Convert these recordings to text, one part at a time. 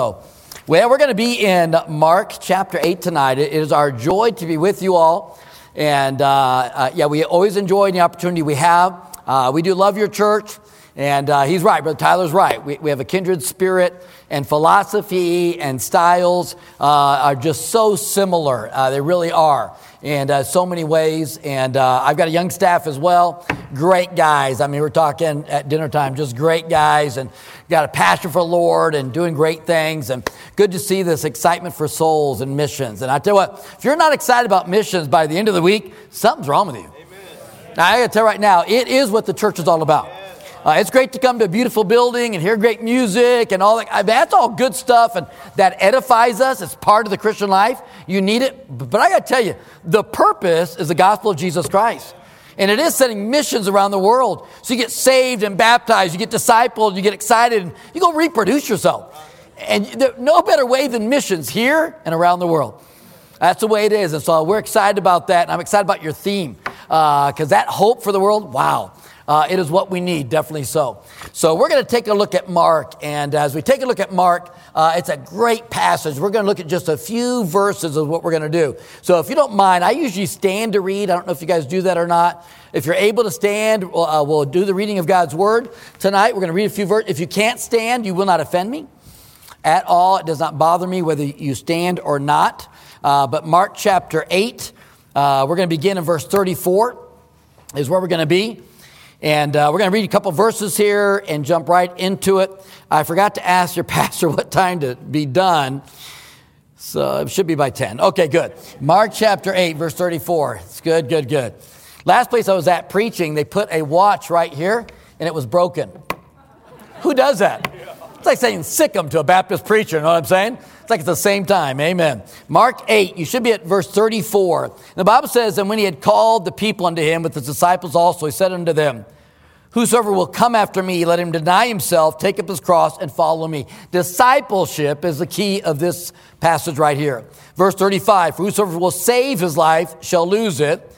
Well, we're going to be in Mark chapter 8 tonight. It is our joy to be with you all. And uh, uh, yeah, we always enjoy the opportunity we have. Uh, we do love your church. And uh, he's right, Brother Tyler's right. We, we have a kindred spirit, and philosophy and styles uh, are just so similar. Uh, they really are in uh, so many ways. And uh, I've got a young staff as well. Great guys. I mean, we're talking at dinner time, just great guys, and got a passion for the Lord and doing great things. And good to see this excitement for souls and missions. And I tell you what, if you're not excited about missions by the end of the week, something's wrong with you. Amen. Now, I got to tell you right now, it is what the church is all about. Uh, it's great to come to a beautiful building and hear great music and all that. That's all good stuff and that edifies us. It's part of the Christian life. You need it. But I got to tell you, the purpose is the gospel of Jesus Christ. And it is sending missions around the world. So you get saved and baptized, you get discipled, you get excited, and you go reproduce yourself. And there, no better way than missions here and around the world. That's the way it is. And so we're excited about that. And I'm excited about your theme because uh, that hope for the world, wow. Uh, it is what we need, definitely so. So we're going to take a look at Mark, and as we take a look at Mark, uh, it's a great passage. We're going to look at just a few verses of what we're going to do. So if you don't mind, I usually stand to read. I don't know if you guys do that or not. If you're able to stand, we'll, uh, we'll do the reading of God's word tonight. We're going to read a few verses. If you can't stand, you will not offend me at all. It does not bother me whether you stand or not. Uh, but Mark chapter 8, uh, we're going to begin in verse 34, is where we're going to be. And uh, we're going to read a couple verses here and jump right into it. I forgot to ask your pastor what time to be done. So it should be by 10. Okay, good. Mark chapter 8, verse 34. It's good, good, good. Last place I was at preaching, they put a watch right here and it was broken. Who does that? It's like saying sick 'em to a Baptist preacher, you know what I'm saying? It's like it's the same time. Amen. Mark 8, you should be at verse 34. The Bible says, And when he had called the people unto him with his disciples also, he said unto them, Whosoever will come after me, let him deny himself, take up his cross, and follow me. Discipleship is the key of this passage right here. Verse 35 For whosoever will save his life shall lose it,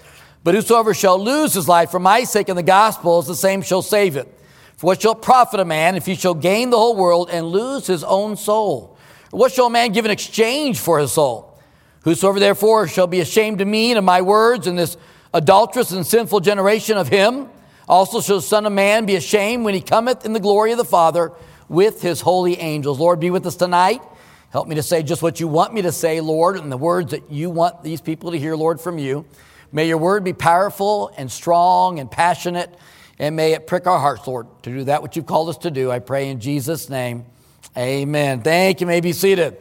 but whosoever shall lose his life for my sake and the gospel, the same shall save it. For what shall profit a man if he shall gain the whole world and lose his own soul? What shall a man give in exchange for his soul? Whosoever therefore shall be ashamed of me and of my words in this adulterous and sinful generation of him, also shall the Son of Man be ashamed when he cometh in the glory of the Father with his holy angels. Lord, be with us tonight. Help me to say just what you want me to say, Lord, and the words that you want these people to hear, Lord, from you. May your word be powerful and strong and passionate, and may it prick our hearts, Lord, to do that which you've called us to do. I pray in Jesus' name. Amen. Thank you. may be seated.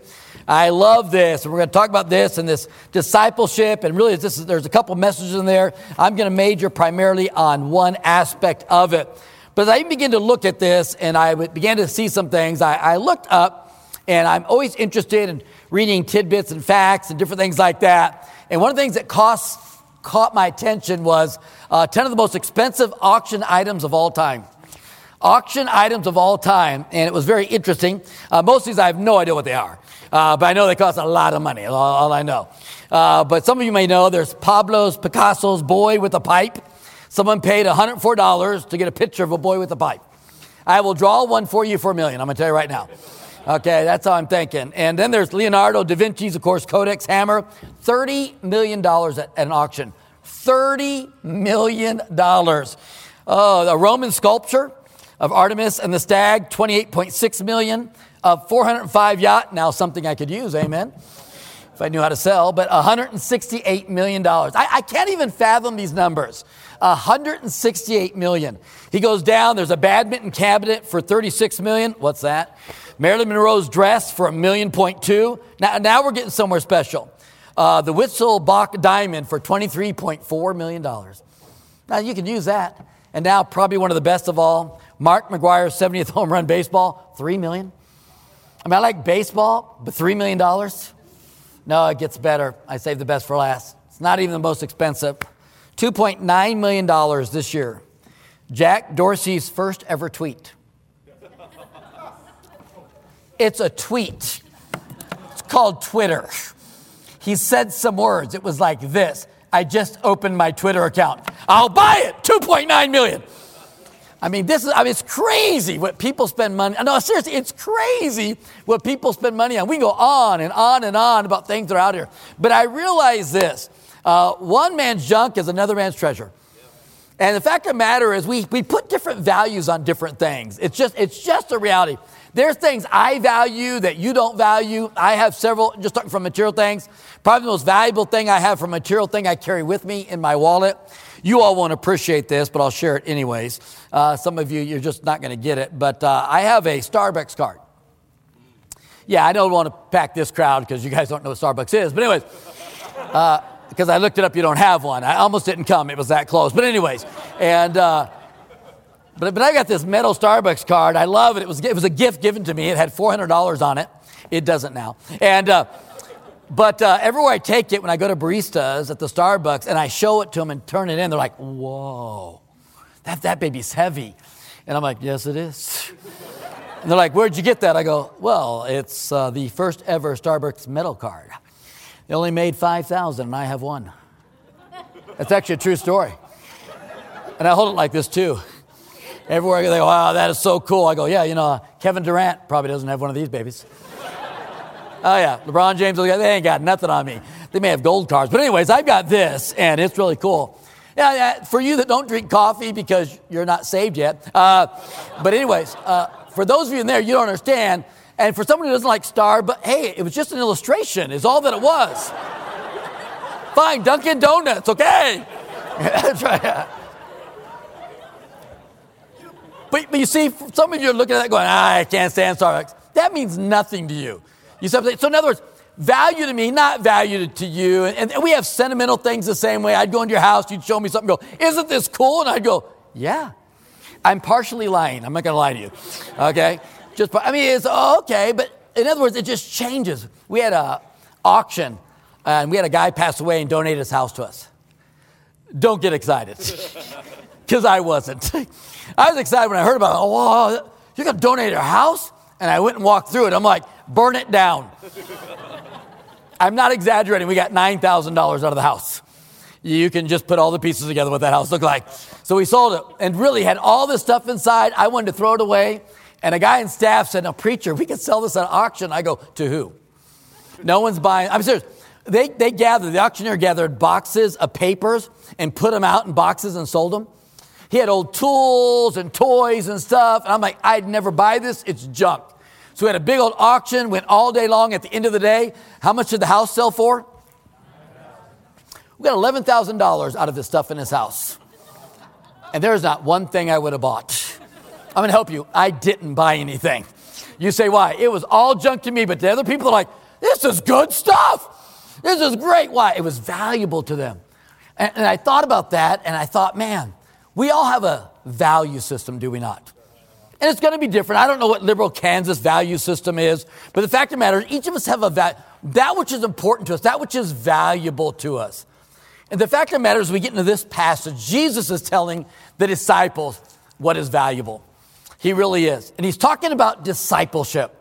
I love this. And we're going to talk about this and this discipleship. And really, this is, there's a couple messages in there. I'm going to major primarily on one aspect of it. But as I begin to look at this and I began to see some things, I, I looked up and I'm always interested in reading tidbits and facts and different things like that. And one of the things that cost, caught my attention was uh, 10 of the most expensive auction items of all time auction items of all time, and it was very interesting. Uh, most of these I have no idea what they are, uh, but I know they cost a lot of money, all, all I know. Uh, but some of you may know there's Pablo's Picasso's Boy with a Pipe. Someone paid $104 to get a picture of a boy with a pipe. I will draw one for you for a million, I'm going to tell you right now. Okay, that's how I'm thinking. And then there's Leonardo da Vinci's, of course, Codex Hammer, $30 million at, at an auction. $30 million. Oh, a Roman sculpture of Artemis and the Stag, 28.6 million. Of 405 yacht, now something I could use, amen, if I knew how to sell, but 168 million dollars. I, I can't even fathom these numbers. 168 million. He goes down, there's a badminton cabinet for 36 million. What's that? Marilyn Monroe's dress for a million point two. Now, now we're getting somewhere special. Uh, the Wittelsbach diamond for $23.4 million. Now you can use that. And now probably one of the best of all, Mark McGwire's 70th home run baseball, three million. I mean, I like baseball, but three million dollars? No, it gets better. I save the best for last. It's not even the most expensive. $2.9 million this year. Jack Dorsey's first ever tweet. It's a tweet. It's called Twitter. He said some words. It was like this I just opened my Twitter account. I'll buy it. 2.9 million. I mean, this is, I mean, it's crazy what people spend money. No, seriously, it's crazy what people spend money on. We can go on and on and on about things that are out here. But I realize this uh, one man's junk is another man's treasure. And the fact of the matter is, we, we put different values on different things. It's just, it's just a reality. There's things I value that you don't value. I have several, just talking from material things. Probably the most valuable thing I have from material thing I carry with me in my wallet. You all won't appreciate this, but I'll share it anyways. Uh, some of you, you're just not going to get it. But uh, I have a Starbucks card. Yeah, I don't want to pack this crowd because you guys don't know what Starbucks is. But, anyways, because uh, I looked it up, you don't have one. I almost didn't come, it was that close. But, anyways, and. Uh, but, but I got this metal Starbucks card. I love it. It was, it was a gift given to me. It had $400 on it. It doesn't now. And, uh, but uh, everywhere I take it, when I go to baristas at the Starbucks and I show it to them and turn it in, they're like, whoa, that, that baby's heavy. And I'm like, yes, it is. And they're like, where'd you get that? I go, well, it's uh, the first ever Starbucks metal card. They only made 5,000 and I have one. That's actually a true story. And I hold it like this too. Everywhere I go, they go, wow, that is so cool. I go, yeah, you know, Kevin Durant probably doesn't have one of these babies. Oh, yeah. LeBron James, they ain't got nothing on me. They may have gold cards. But, anyways, I've got this, and it's really cool. Yeah, for you that don't drink coffee because you're not saved yet. Uh, but, anyways, uh, for those of you in there, you don't understand. And for someone who doesn't like Star, but hey, it was just an illustration, is all that it was. Fine, Dunkin' Donuts, okay. That's right. But, but you see, some of you are looking at that going, ah, I can't stand Starbucks. That means nothing to you. You see, So in other words, value to me, not value to you. And, and we have sentimental things the same way. I'd go into your house, you'd show me something, go, isn't this cool? And I'd go, yeah. I'm partially lying. I'm not going to lie to you. Okay? Just, I mean, it's okay, but in other words, it just changes. We had a auction, and we had a guy pass away and donate his house to us. Don't get excited, because I wasn't. I was excited when I heard about it. Oh, you're going to donate your house? And I went and walked through it. I'm like, burn it down. I'm not exaggerating. We got $9,000 out of the house. You can just put all the pieces together what that house looked like. So we sold it and really had all this stuff inside. I wanted to throw it away. And a guy in staff said, "A preacher, we could sell this at auction." I go, "To who?" No one's buying. I'm serious. They, they gathered, the auctioneer gathered boxes of papers and put them out in boxes and sold them. He had old tools and toys and stuff. And I'm like, I'd never buy this. It's junk. So we had a big old auction, went all day long. At the end of the day, how much did the house sell for? We got $11,000 out of this stuff in this house. And there's not one thing I would have bought. I'm going to help you. I didn't buy anything. You say, why? It was all junk to me, but the other people are like, this is good stuff. This is great. Why? It was valuable to them. And, and I thought about that, and I thought, man, we all have a value system, do we not? And it's going to be different. I don't know what Liberal Kansas value system is, but the fact of the matter is, each of us have a value, that which is important to us, that which is valuable to us. And the fact of the matter is, we get into this passage, Jesus is telling the disciples what is valuable. He really is. And he's talking about discipleship.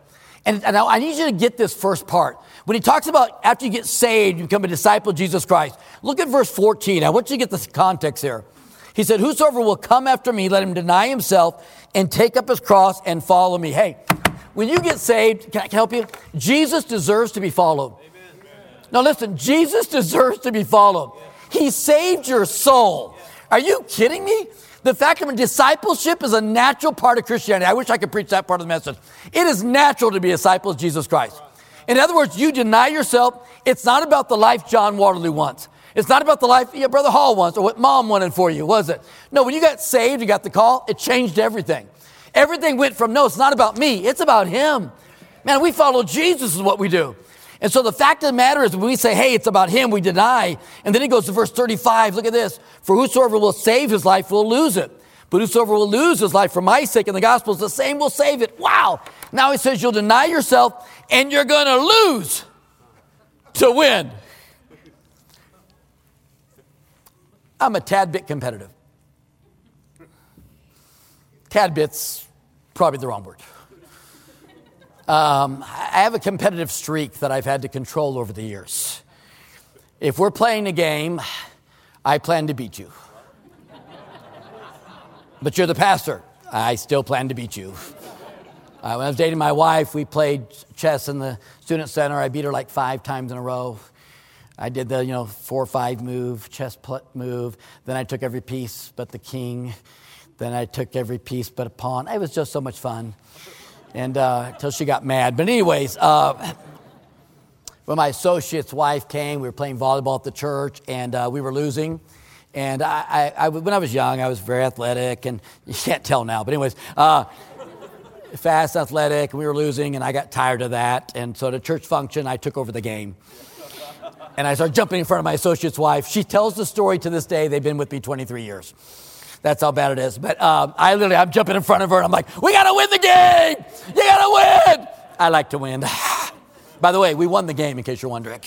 And, and I need you to get this first part. When he talks about after you get saved, you become a disciple of Jesus Christ. Look at verse 14. I want you to get the context here. He said, Whosoever will come after me, let him deny himself and take up his cross and follow me. Hey, when you get saved, can I help you? Jesus deserves to be followed. Amen. Now listen, Jesus deserves to be followed. He saved your soul. Are you kidding me? The fact of discipleship is a natural part of Christianity. I wish I could preach that part of the message. It is natural to be a disciple of Jesus Christ. In other words, you deny yourself. It's not about the life John Waterloo wants. It's not about the life your brother Hall wants or what mom wanted for you, was it? No, when you got saved, you got the call, it changed everything. Everything went from, no, it's not about me, it's about him. Man, we follow Jesus is what we do. And so the fact of the matter is when we say, hey, it's about him, we deny. And then he goes to verse 35. Look at this. For whosoever will save his life will lose it. But whosoever will lose his life for my sake and the gospel is the same will save it. Wow. Now he says you'll deny yourself and you're going to lose to win. I'm a tad bit competitive. Tad bit's probably the wrong word. Um, I have a competitive streak that I've had to control over the years. If we're playing a game, I plan to beat you. But you're the pastor. I still plan to beat you. Uh, when I was dating my wife, we played chess in the student center. I beat her like five times in a row. I did the, you know, four or five move, chess move. Then I took every piece but the king. Then I took every piece but a pawn. It was just so much fun. And uh, until she got mad. But, anyways, uh, when my associate's wife came, we were playing volleyball at the church and uh, we were losing. And I, I, I, when I was young, I was very athletic, and you can't tell now, but, anyways, uh, fast, athletic, and we were losing, and I got tired of that. And so at a church function, I took over the game. And I start jumping in front of my associate's wife. She tells the story to this day. They've been with me 23 years. That's how bad it is. But um, I literally, I'm jumping in front of her, and I'm like, we got to win the game. You got to win. I like to win. By the way, we won the game, in case you're wondering.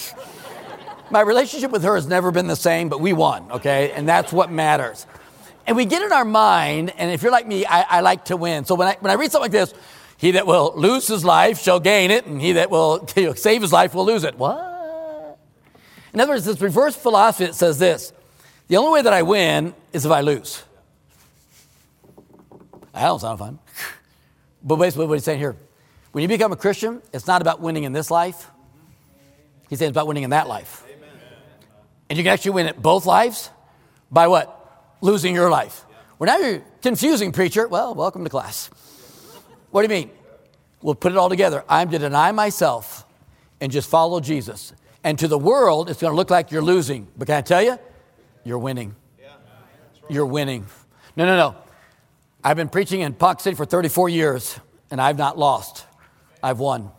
My relationship with her has never been the same, but we won, okay? And that's what matters. And we get in our mind, and if you're like me, I, I like to win. So when I, when I read something like this, he that will lose his life shall gain it, and he that will save his life will lose it. What? In other words, this reverse philosophy that says this the only way that I win is if I lose. That don't sound fun. But basically, what he's saying here when you become a Christian, it's not about winning in this life, he's saying it's about winning in that life. Amen. And you can actually win at both lives by what? losing your life. Well, now you're confusing, preacher. Well, welcome to class. What do you mean? We'll put it all together. I'm to deny myself and just follow Jesus. And to the world, it's going to look like you're losing. But can I tell you? You're winning. You're winning. No, no, no. I've been preaching in Park City for 34 years, and I've not lost. I've won.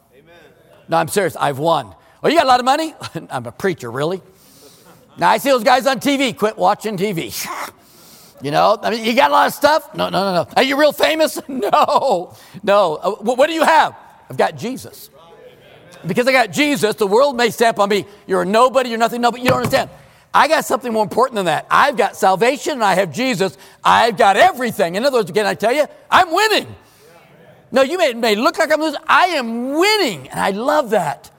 No, I'm serious. I've won. Oh, you got a lot of money? I'm a preacher, really? Now I see those guys on TV. Quit watching TV. You know, I mean, you got a lot of stuff? No, no, no, no. Are you real famous? No, no. Uh, what do you have? I've got Jesus. Because I got Jesus, the world may stamp on me, you're a nobody, you're nothing, no, but you don't understand. I got something more important than that. I've got salvation and I have Jesus. I've got everything. In other words, again, I tell you, I'm winning. No, you may, may look like I'm losing. I am winning, and I love that.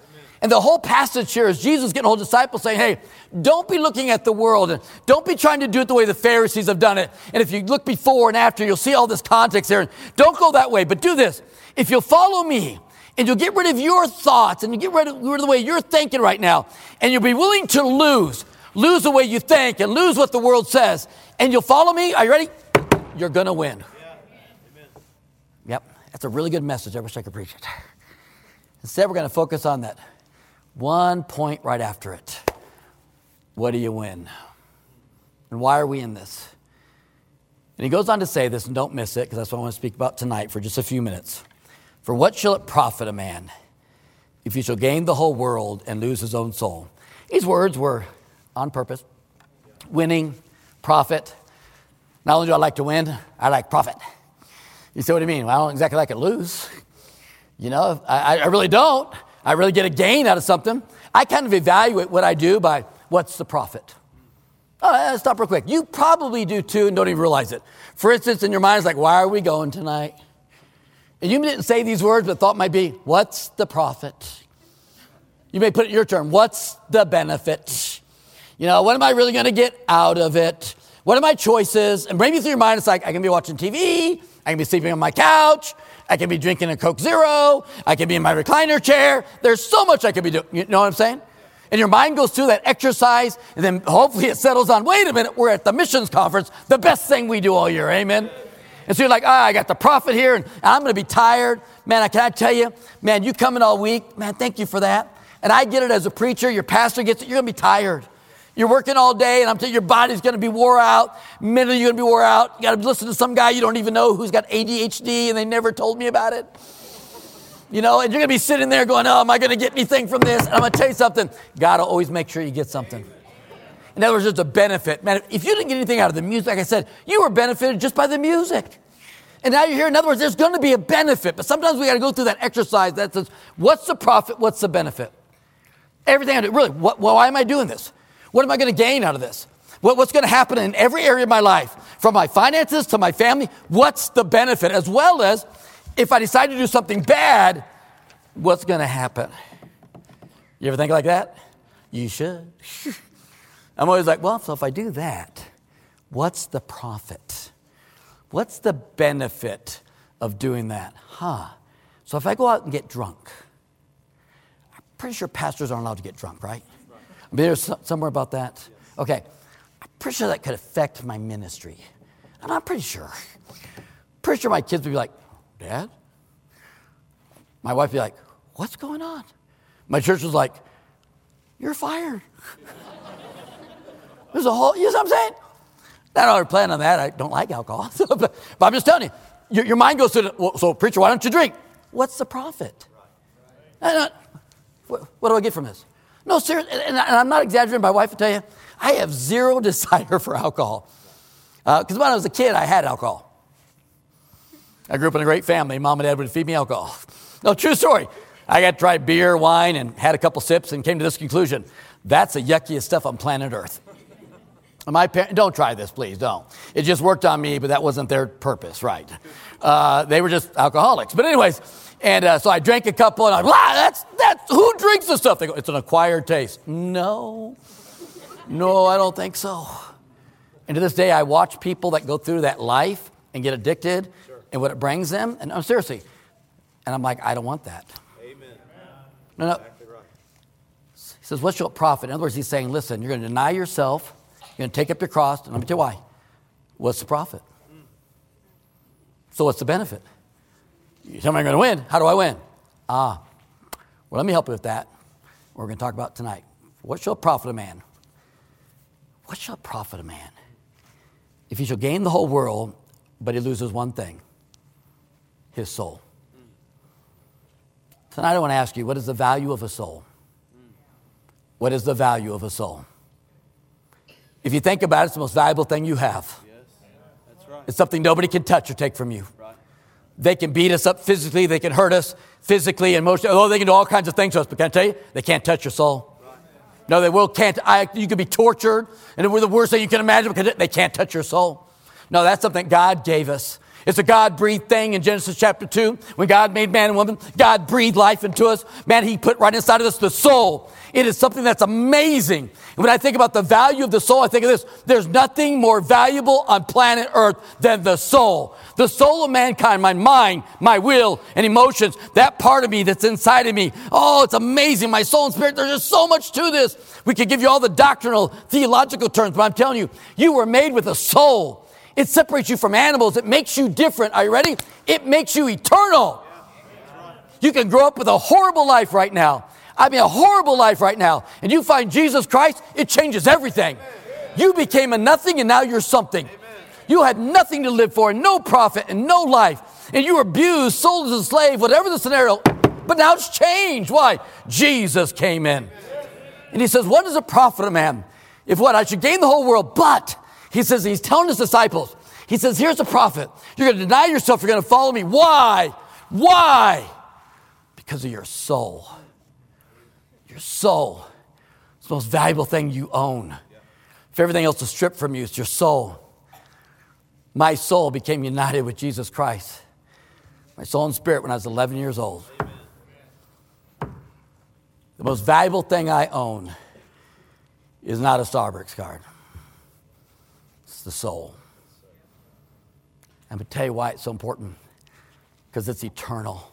And the whole passage here is Jesus getting hold of disciples saying, hey, don't be looking at the world and don't be trying to do it the way the Pharisees have done it. And if you look before and after, you'll see all this context there. Don't go that way, but do this. If you'll follow me and you'll get rid of your thoughts and you get rid of, rid of the way you're thinking right now, and you'll be willing to lose, lose the way you think and lose what the world says, and you'll follow me, are you ready? You're going to win. Yep, that's a really good message. I wish I could preach it. Instead, we're going to focus on that one point right after it. What do you win? And why are we in this? And he goes on to say this, and don't miss it, because that's what I want to speak about tonight for just a few minutes. For what shall it profit a man if he shall gain the whole world and lose his own soul? These words were on purpose winning, profit. Not only do I like to win, I like profit. You see what I mean? Well, I don't exactly like to lose. You know, I, I really don't. I really get a gain out of something. I kind of evaluate what I do by what's the profit? Oh, stop real quick. You probably do too and don't even realize it. For instance, in your mind, it's like, why are we going tonight? And you didn't say these words, but thought might be, what's the profit? You may put it your term, what's the benefit? You know, what am I really going to get out of it? What are my choices? And maybe through your mind, it's like, I can be watching TV, I can be sleeping on my couch, I can be drinking a Coke Zero, I can be in my recliner chair. There's so much I could be doing. You know what I'm saying? and your mind goes through that exercise, and then hopefully it settles on wait a minute, we're at the missions conference, the best thing we do all year. Amen. And so you're like, ah, I got the profit here, and I'm going to be tired. Man, can I tell you, man, you coming all week, man, thank you for that. And I get it as a preacher, your pastor gets it, you're going to be tired. You're working all day, and I'm telling you, your body's going to be wore out. Mentally, you're going to be wore out. You got to listen to some guy you don't even know who's got ADHD, and they never told me about it. You know, and you're going to be sitting there going, oh, am I going to get anything from this? And I'm going to tell you something. God will always make sure you get something. In other words, there's a benefit. Man, if you didn't get anything out of the music, like I said, you were benefited just by the music. And now you're here. In other words, there's going to be a benefit. But sometimes we got to go through that exercise that says, what's the profit? What's the benefit? Everything I do. Really, what, why am I doing this? What am I going to gain out of this? What, what's going to happen in every area of my life? From my finances to my family? What's the benefit? As well as if I decide to do something bad, what's going to happen? You ever think like that? You should. I'm always like, well, so if I do that, what's the profit? what's the benefit of doing that? Huh. So if I go out and get drunk, I'm pretty sure pastors aren't allowed to get drunk, right? I mean, there's somewhere about that. Okay. I'm pretty sure that could affect my ministry. And I'm pretty sure. Pretty sure my kids would be like, Dad? My wife would be like, What's going on? My church was like, You're fired. There's a whole, you know what I'm saying? Not already plan on that. I don't like alcohol. but, I'm just telling you, your, your mind goes to the, well, so preacher, why don't you drink? What's the profit? Right. what, what, do I get from this? No, seriously, and, and, I'm not exaggerating. My wife will tell you, I have zero desire for alcohol. Because uh, when I was a kid, I had alcohol. I grew up in a great family. Mom and dad would feed me alcohol. No, true story. I got to try beer, wine, and had a couple sips and came to this conclusion. That's the yuckiest stuff on planet Earth. My parents, don't try this, please, don't. It just worked on me, but that wasn't their purpose, right? Uh, they were just alcoholics. But, anyways, and uh, so I drank a couple, and I'm like, that's, that's, who drinks this stuff? They go, it's an acquired taste. No, no, I don't think so. And to this day, I watch people that go through that life and get addicted sure. and what it brings them. And I'm seriously, and I'm like, I don't want that. Amen. No, no. Exactly right. He says, what's your profit? In other words, he's saying, listen, you're going to deny yourself you're going to take up your cross, and let me tell you why. What's the profit? So, what's the benefit? You tell me I'm going to win. How do I win? Ah, well, let me help you with that. We're going to talk about tonight. What shall profit a man? What shall profit a man if he shall gain the whole world, but he loses one thing his soul? Tonight, I want to ask you what is the value of a soul? What is the value of a soul? If you think about it, it's the most valuable thing you have. Yes. Right. It's something nobody can touch or take from you. Right. They can beat us up physically, they can hurt us physically and emotionally. Oh, they can do all kinds of things to us, but can I tell you, they can't touch your soul. Right. No, they will can't. I, you can be tortured, and we're the worst thing you can imagine because they can't touch your soul. No, that's something God gave us. It's a God breathed thing in Genesis chapter 2. When God made man and woman, God breathed life into us. Man, He put right inside of us the soul. It is something that's amazing. And when I think about the value of the soul, I think of this. There's nothing more valuable on planet Earth than the soul. The soul of mankind, my mind, my will, and emotions, that part of me that's inside of me. Oh, it's amazing. My soul and spirit, there's just so much to this. We could give you all the doctrinal, theological terms, but I'm telling you, you were made with a soul. It separates you from animals. It makes you different. Are you ready? It makes you eternal. You can grow up with a horrible life right now. I mean, a horrible life right now, and you find Jesus Christ, it changes everything. You became a nothing and now you're something. You had nothing to live for, no profit and no life. And you were abused, sold as a slave, whatever the scenario. But now it's changed. Why? Jesus came in. And he says, What does it profit a man? If what? I should gain the whole world. But he says, He's telling his disciples, He says, Here's the prophet. You're going to deny yourself, you're going to follow me. Why? Why? Because of your soul. Your soul. It's the most valuable thing you own. If everything else is stripped from you, it's your soul. My soul became united with Jesus Christ. My soul and spirit when I was 11 years old. The most valuable thing I own is not a Starbucks card, the soul. I'm going to tell you why it's so important because it's eternal.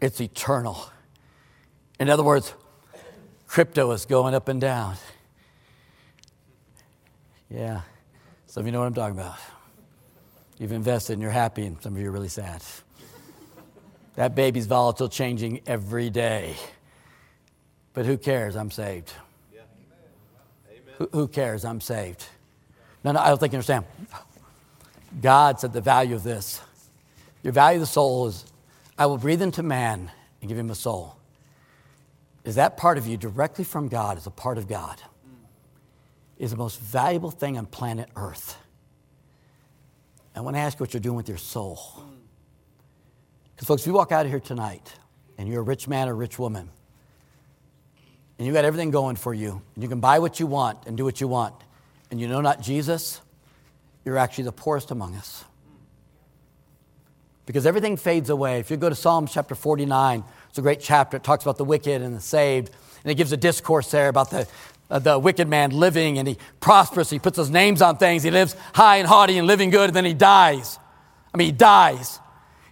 It's eternal. In other words, crypto is going up and down. Yeah, some of you know what I'm talking about. You've invested and you're happy, and some of you are really sad. That baby's volatile, changing every day. But who cares? I'm saved. Yeah. Who, who cares? I'm saved. No, no, I don't think you understand. God said the value of this. Your value of the soul is I will breathe into man and give him a soul is that part of you directly from God, is a part of God, is the most valuable thing on planet Earth. I want to ask you what you're doing with your soul. Because, folks, if you walk out of here tonight and you're a rich man or rich woman, and you got everything going for you, and you can buy what you want and do what you want, and you know not Jesus, you're actually the poorest among us. Because everything fades away. If you go to Psalms chapter 49, it's a great chapter. It talks about the wicked and the saved. And it gives a discourse there about the uh, the wicked man living and he prospers. He puts his names on things. He lives high and haughty and living good, and then he dies. I mean, he dies.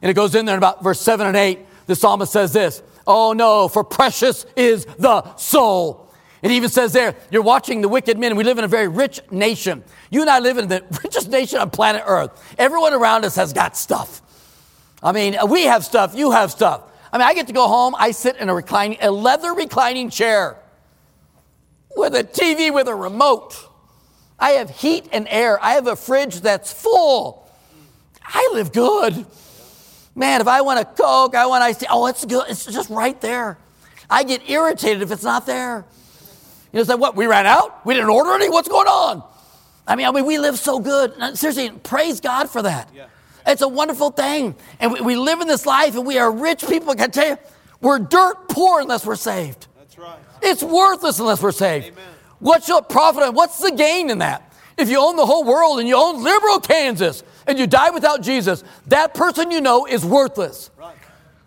And it goes in there in about verse 7 and 8. The psalmist says this Oh no, for precious is the soul. It even says there, you're watching the wicked men. We live in a very rich nation. You and I live in the richest nation on planet Earth. Everyone around us has got stuff. I mean, uh, we have stuff, you have stuff. I mean, I get to go home, I sit in a reclining, a leather reclining chair with a TV with a remote. I have heat and air. I have a fridge that's full. I live good. Man, if I want a Coke, I want ice tea. Oh, it's good. It's just right there. I get irritated if it's not there. You know, say, what? We ran out? We didn't order any? What's going on? I mean, I mean, we live so good. Seriously, praise God for that. Yeah. It's a wonderful thing. And we, we, live in this life and we are rich people. I can tell you, we're dirt poor unless we're saved. That's right. It's worthless unless we're saved. Amen. What's your profit? What's the gain in that? If you own the whole world and you own Liberal Kansas and you die without Jesus, that person you know is worthless. Right.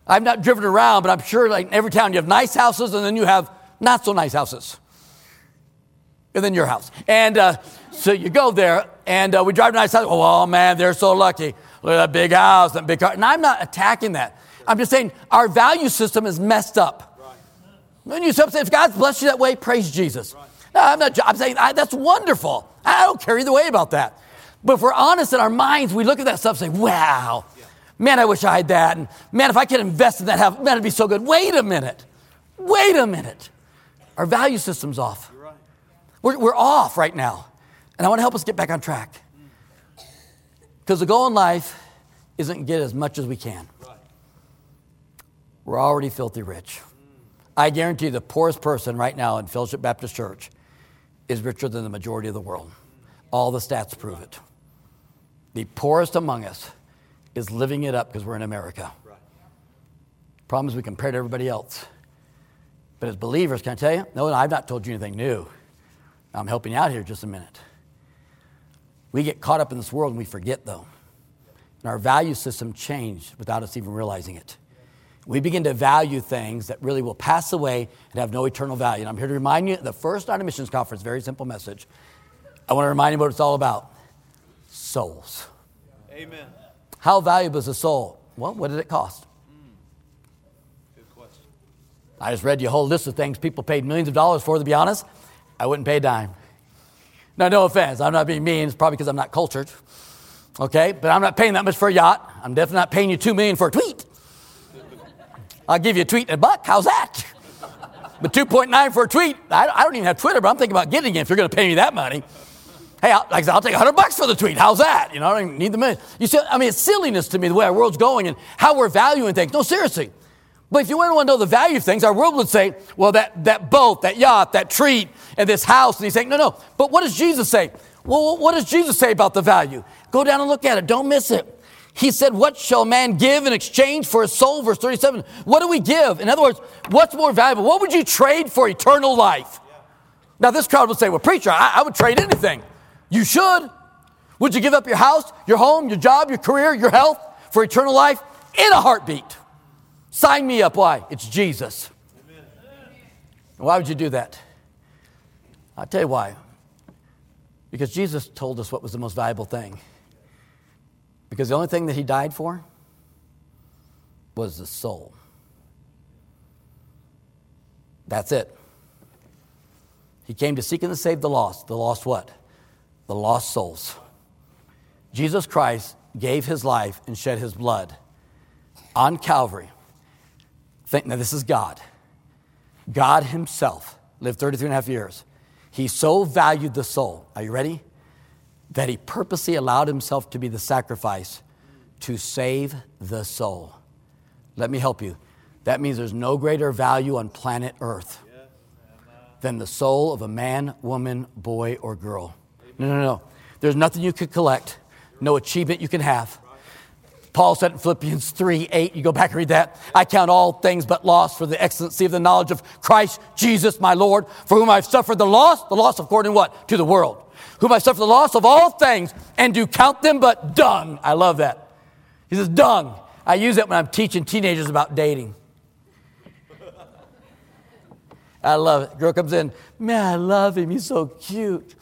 I've not driven around, but I'm sure like in every town you have nice houses and then you have not so nice houses and then your house. And uh, so you go there, and uh, we drive to nice house. Oh, man, they're so lucky. Look at that big house, that big car. And I'm not attacking that. I'm just saying our value system is messed up. Right. When you say, if God's blessed you that way, praise Jesus. Right. No, I'm not. I'm saying I, that's wonderful. I don't care either way about that. But if we're honest in our minds, we look at that stuff and say, "Wow, yeah. man, I wish I had that." And man, if I could invest in that, have, man, it'd be so good. Wait a minute. Wait a minute. Our value system's off. We're, we're off right now. And I want to help us get back on track. Because the goal in life isn't get as much as we can. We're already filthy rich. I guarantee the poorest person right now in Fellowship Baptist Church is richer than the majority of the world. All the stats prove it. The poorest among us is living it up because we're in America. Problem is, we compare to everybody else. But as believers, can I tell you? No, I've not told you anything new. I'm helping you out here just a minute. We get caught up in this world and we forget, though. And our value system changed without us even realizing it. We begin to value things that really will pass away and have no eternal value. And I'm here to remind you the first night of missions conference, very simple message. I want to remind you what it's all about souls. Amen. How valuable is a soul? Well, what did it cost? Hmm. Good question. I just read you a whole list of things people paid millions of dollars for, to be honest. I wouldn't pay a dime. Now, no offense, I'm not being mean. It's probably because I'm not cultured. Okay, but I'm not paying that much for a yacht. I'm definitely not paying you two million for a tweet. I'll give you a tweet and a buck. How's that? But 2.9 for a tweet. I, I don't even have Twitter, but I'm thinking about getting it if you're going to pay me that money. Hey, I'll, like I said, I'll take 100 bucks for the tweet. How's that? You know, I don't need the money. You see, I mean, it's silliness to me the way our world's going and how we're valuing things. No, seriously. But if you want to know the value of things, our world would say, well, that, that boat, that yacht, that treat, and this house. And he's saying, no, no. But what does Jesus say? Well, what does Jesus say about the value? Go down and look at it. Don't miss it. He said, What shall man give in exchange for a soul? Verse 37. What do we give? In other words, what's more valuable? What would you trade for eternal life? Now, this crowd would say, Well, preacher, I, I would trade anything. You should. Would you give up your house, your home, your job, your career, your health for eternal life? In a heartbeat. Sign me up. Why? It's Jesus. Amen. Why would you do that? I'll tell you why. Because Jesus told us what was the most valuable thing. Because the only thing that he died for was the soul. That's it. He came to seek and to save the lost. The lost what? The lost souls. Jesus Christ gave his life and shed his blood on Calvary Think, now, this is God. God Himself lived 33 and a half years. He so valued the soul. Are you ready? That He purposely allowed Himself to be the sacrifice to save the soul. Let me help you. That means there's no greater value on planet Earth than the soul of a man, woman, boy, or girl. No, no, no. There's nothing you could collect, no achievement you can have Paul said in Philippians 3 8, you go back and read that. I count all things but loss for the excellency of the knowledge of Christ Jesus my Lord, for whom I've suffered the loss, the loss according to what? To the world. Whom I suffer the loss of all things and do count them but dung. I love that. He says, dung. I use that when I'm teaching teenagers about dating. I love it. Girl comes in, man, I love him. He's so cute.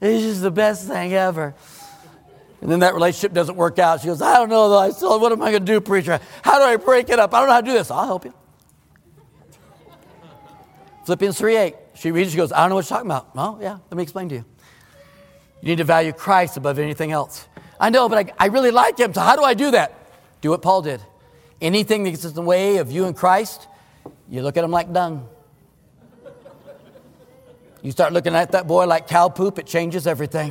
He's just the best thing ever. And then that relationship doesn't work out. She goes, I don't know though. I still, what am I going to do, preacher? How do I break it up? I don't know how to do this. I'll help you. Philippians 3 8. She reads, she goes, I don't know what you're talking about. Oh, yeah, let me explain to you. You need to value Christ above anything else. I know, but I, I really like him, so how do I do that? Do what Paul did. Anything that gets in the way of you and Christ, you look at him like dung. You start looking at that boy like cow poop, it changes everything.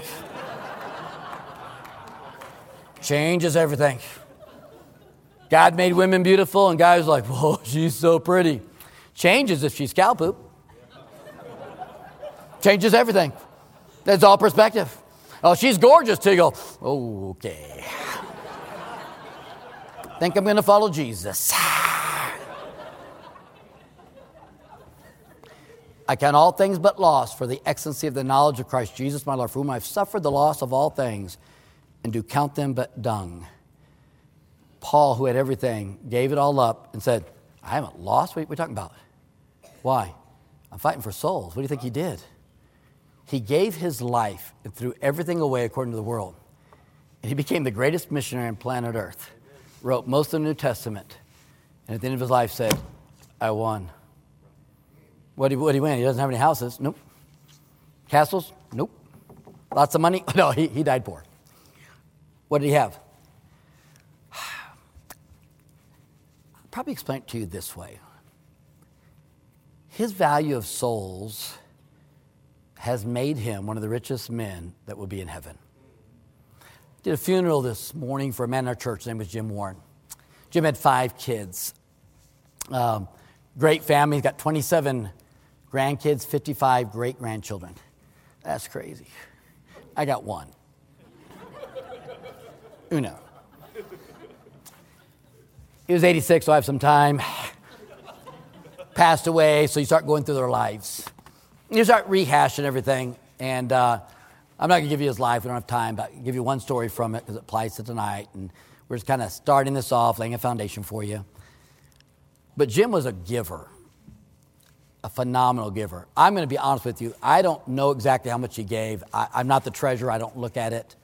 Changes everything. God made women beautiful, and guys like, whoa, she's so pretty. Changes if she's cow poop. Changes everything. That's all perspective. Oh, she's gorgeous, Tiggle. Okay. Think I'm going to follow Jesus. I count all things but loss for the excellency of the knowledge of Christ Jesus, my Lord, for whom I've suffered the loss of all things, and do count them but dung. Paul, who had everything, gave it all up and said, I haven't lost. What are we talking about? Why? I'm fighting for souls. What do you think he did? He gave his life and threw everything away according to the world. And he became the greatest missionary on planet Earth. Wrote most of the New Testament. And at the end of his life said, I won. What did he, what did he win? He doesn't have any houses. Nope. Castles? Nope. Lots of money? No, he, he died poor. What did he have? I'll probably explain it to you this way. His value of souls has made him one of the richest men that will be in heaven. Did a funeral this morning for a man in our church. His name was Jim Warren. Jim had five kids. Um, great family. He's got 27 grandkids, 55 great grandchildren. That's crazy. I got one. Uno. He was 86, so I have some time. Passed away, so you start going through their lives you start rehashing everything. And uh, I'm not going to give you his life. We don't have time, but I'll give you one story from it because it applies to tonight. And we're just kind of starting this off, laying a foundation for you. But Jim was a giver, a phenomenal giver. I'm going to be honest with you. I don't know exactly how much he gave. I, I'm not the treasurer, I don't look at it.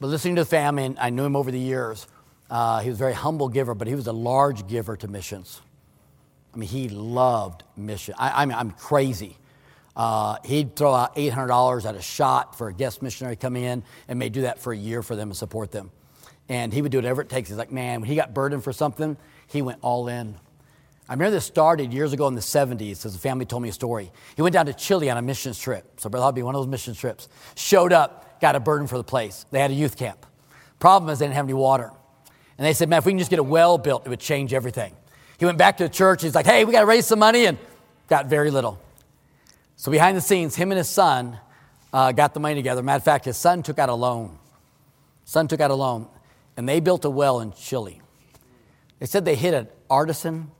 But listening to the family, I knew him over the years, uh, he was a very humble giver, but he was a large giver to missions. I mean, he loved mission. I, I mean, I'm crazy uh, he'd throw out $800 at a shot for a guest missionary coming in and may do that for a year for them and support them. And he would do whatever it takes. He's like, man, when he got burdened for something, he went all in. I remember this started years ago in the 70s as the family told me a story. He went down to Chile on a missions trip. So, Brother Hobby, one of those mission trips. Showed up, got a burden for the place. They had a youth camp. Problem is, they didn't have any water. And they said, man, if we can just get a well built, it would change everything. He went back to the church. He's like, hey, we got to raise some money, and got very little. So behind the scenes, him and his son uh, got the money together. Matter of fact, his son took out a loan. Son took out a loan, and they built a well in Chile. They said they hit an artisan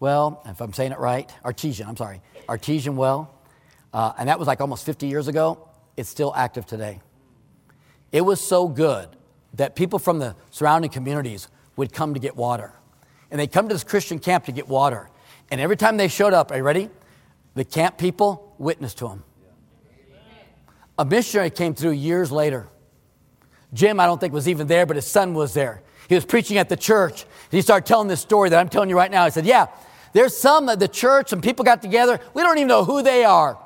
well, if I'm saying it right, artesian. I'm sorry, artesian well, uh, and that was like almost 50 years ago. It's still active today. It was so good that people from the surrounding communities would come to get water, and they'd come to this Christian camp to get water. And every time they showed up, are you ready? The camp people witnessed to them. A missionary came through years later. Jim, I don't think, was even there, but his son was there. He was preaching at the church. He started telling this story that I'm telling you right now. He said, Yeah, there's some at the church, some people got together. We don't even know who they are.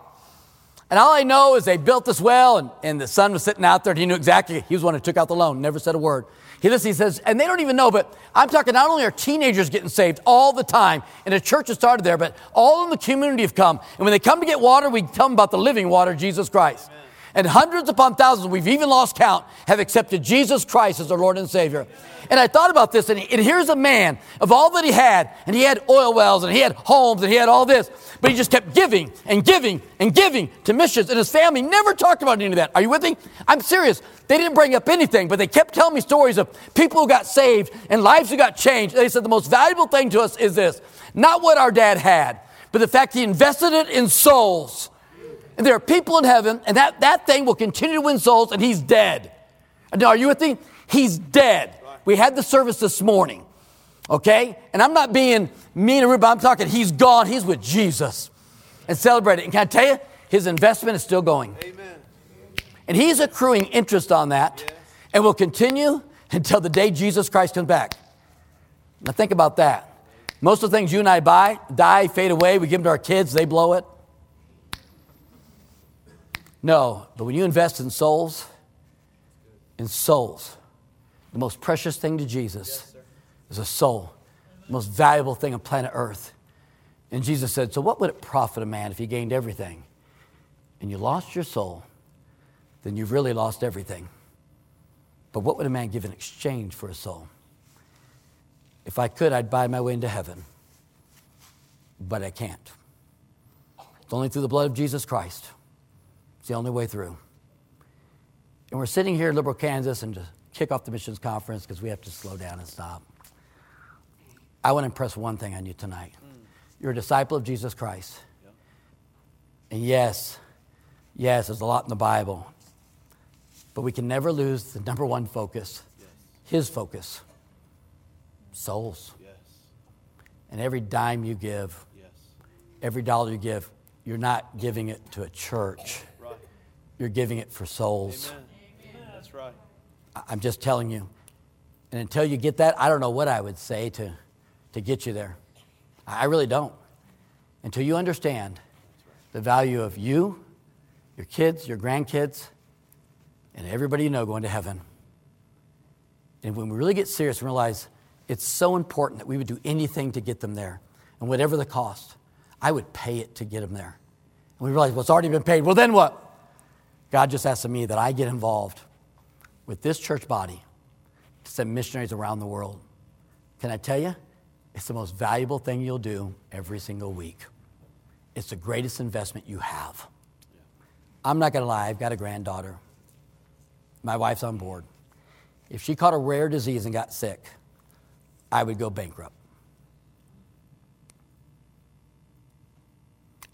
And all I know is they built this well, and, and the son was sitting out there, and he knew exactly. He was the one who took out the loan, never said a word. He listens, he says, and they don't even know, but I'm talking not only are teenagers getting saved all the time, and a church has started there, but all in the community have come. And when they come to get water, we tell them about the living water, Jesus Christ. Amen. And hundreds upon thousands, we've even lost count, have accepted Jesus Christ as their Lord and Savior. And I thought about this, and, he, and here's a man of all that he had, and he had oil wells, and he had homes, and he had all this, but he just kept giving and giving and giving to missions, and his family never talked about any of that. Are you with me? I'm serious. They didn't bring up anything, but they kept telling me stories of people who got saved and lives who got changed. They said the most valuable thing to us is this not what our dad had, but the fact he invested it in souls. And there are people in heaven, and that, that thing will continue to win souls, and he's dead. Now, are you with me? He's dead. We had the service this morning, okay? And I'm not being mean or rude, but I'm talking, he's gone, he's with Jesus. and celebrate it. And can I tell you, his investment is still going. Amen. And he's accruing interest on that Yes. and will continue until the day Jesus Christ comes back. Now, think about that. Most of the things you and I buy die, fade away. We give them to our kids, they blow it. No, but when you invest in souls, in souls, the most precious thing to Jesus is a soul, the most valuable thing on planet Earth. And Jesus said, So, what would it profit a man if he gained everything and you lost your soul? Then you've really lost everything. But what would a man give in exchange for a soul? If I could, I'd buy my way into heaven. But I can't. It's only through the blood of Jesus Christ. It's the only way through. And we're sitting here in Liberal, Kansas, and to kick off the missions conference because we have to slow down and stop. I want to impress one thing on you tonight. You're a disciple of Jesus Christ. And yes, yes, there's a lot in the Bible. But we can never lose the number one focus, his focus souls. Yes. And every dime you give, Yes. every dollar you give, you're not giving it to a church. You're giving it for souls. Amen. That's right. I'm just telling you. And until you get that, I don't know what I would say to, to get you there. I really don't. Until you understand the value of you, your kids, your grandkids, and everybody you know going to heaven. And when we really get serious and realize it's so important that we would do anything to get them there, and whatever the cost, I would pay it to get them there. And we realize, well, it's already been paid. Well, then what? God just asked of me that I get involved with this church body to send missionaries around the world. Can I tell you? It's the most valuable thing you'll do every single week. It's the greatest investment you have. I'm not going to lie, I've got a granddaughter. My wife's on board. If she caught a rare disease and got sick, I would go bankrupt.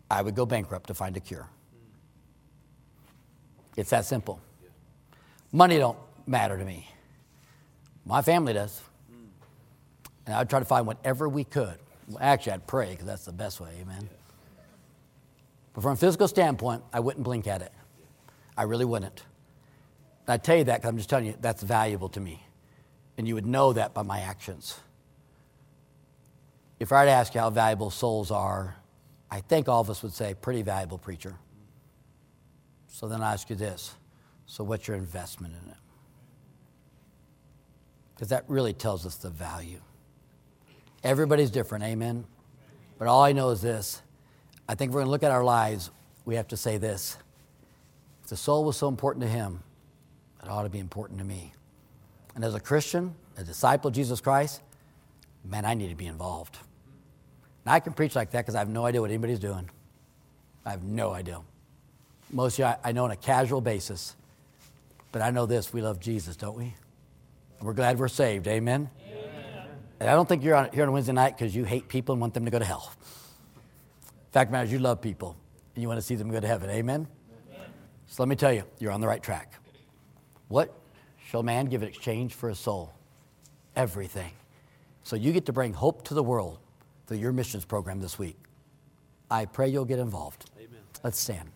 I would go bankrupt to find a cure. It's that simple. Money don't matter to me. My family does. And I would try to find whatever we could. Well, actually, I'd pray because that's the best way, amen. But from a physical standpoint, I wouldn't blink at it. I really wouldn't. And I tell you that because I'm just telling you that's valuable to me. And you would know that by my actions. If I were to ask you how valuable souls are, I think all of us would say, pretty valuable, preacher. So then I ask you this so, what's your investment in it? Because that really tells us the value. Everybody's different, amen? But all I know is this I think we're going to look at our lives, we have to say this. If the soul was so important to him, it ought to be important to me. And as a Christian, a disciple of Jesus Christ, man, I need to be involved. And I can preach like that because I have no idea what anybody's doing. I have no idea. Most of you I, I know on a casual basis, but I know this we love Jesus, don't we? And we're glad we're saved, amen? And I don't think you're on, here on Wednesday night because you hate people and want them to go to hell. Fact of the matter is, you love people and you want to see them go to heaven, amen? So let me tell you, you're on the right track. What shall man give in exchange for a soul? Everything. So you get to bring hope to the world through your missions program this week. I pray you'll get involved. Amen. Let's stand.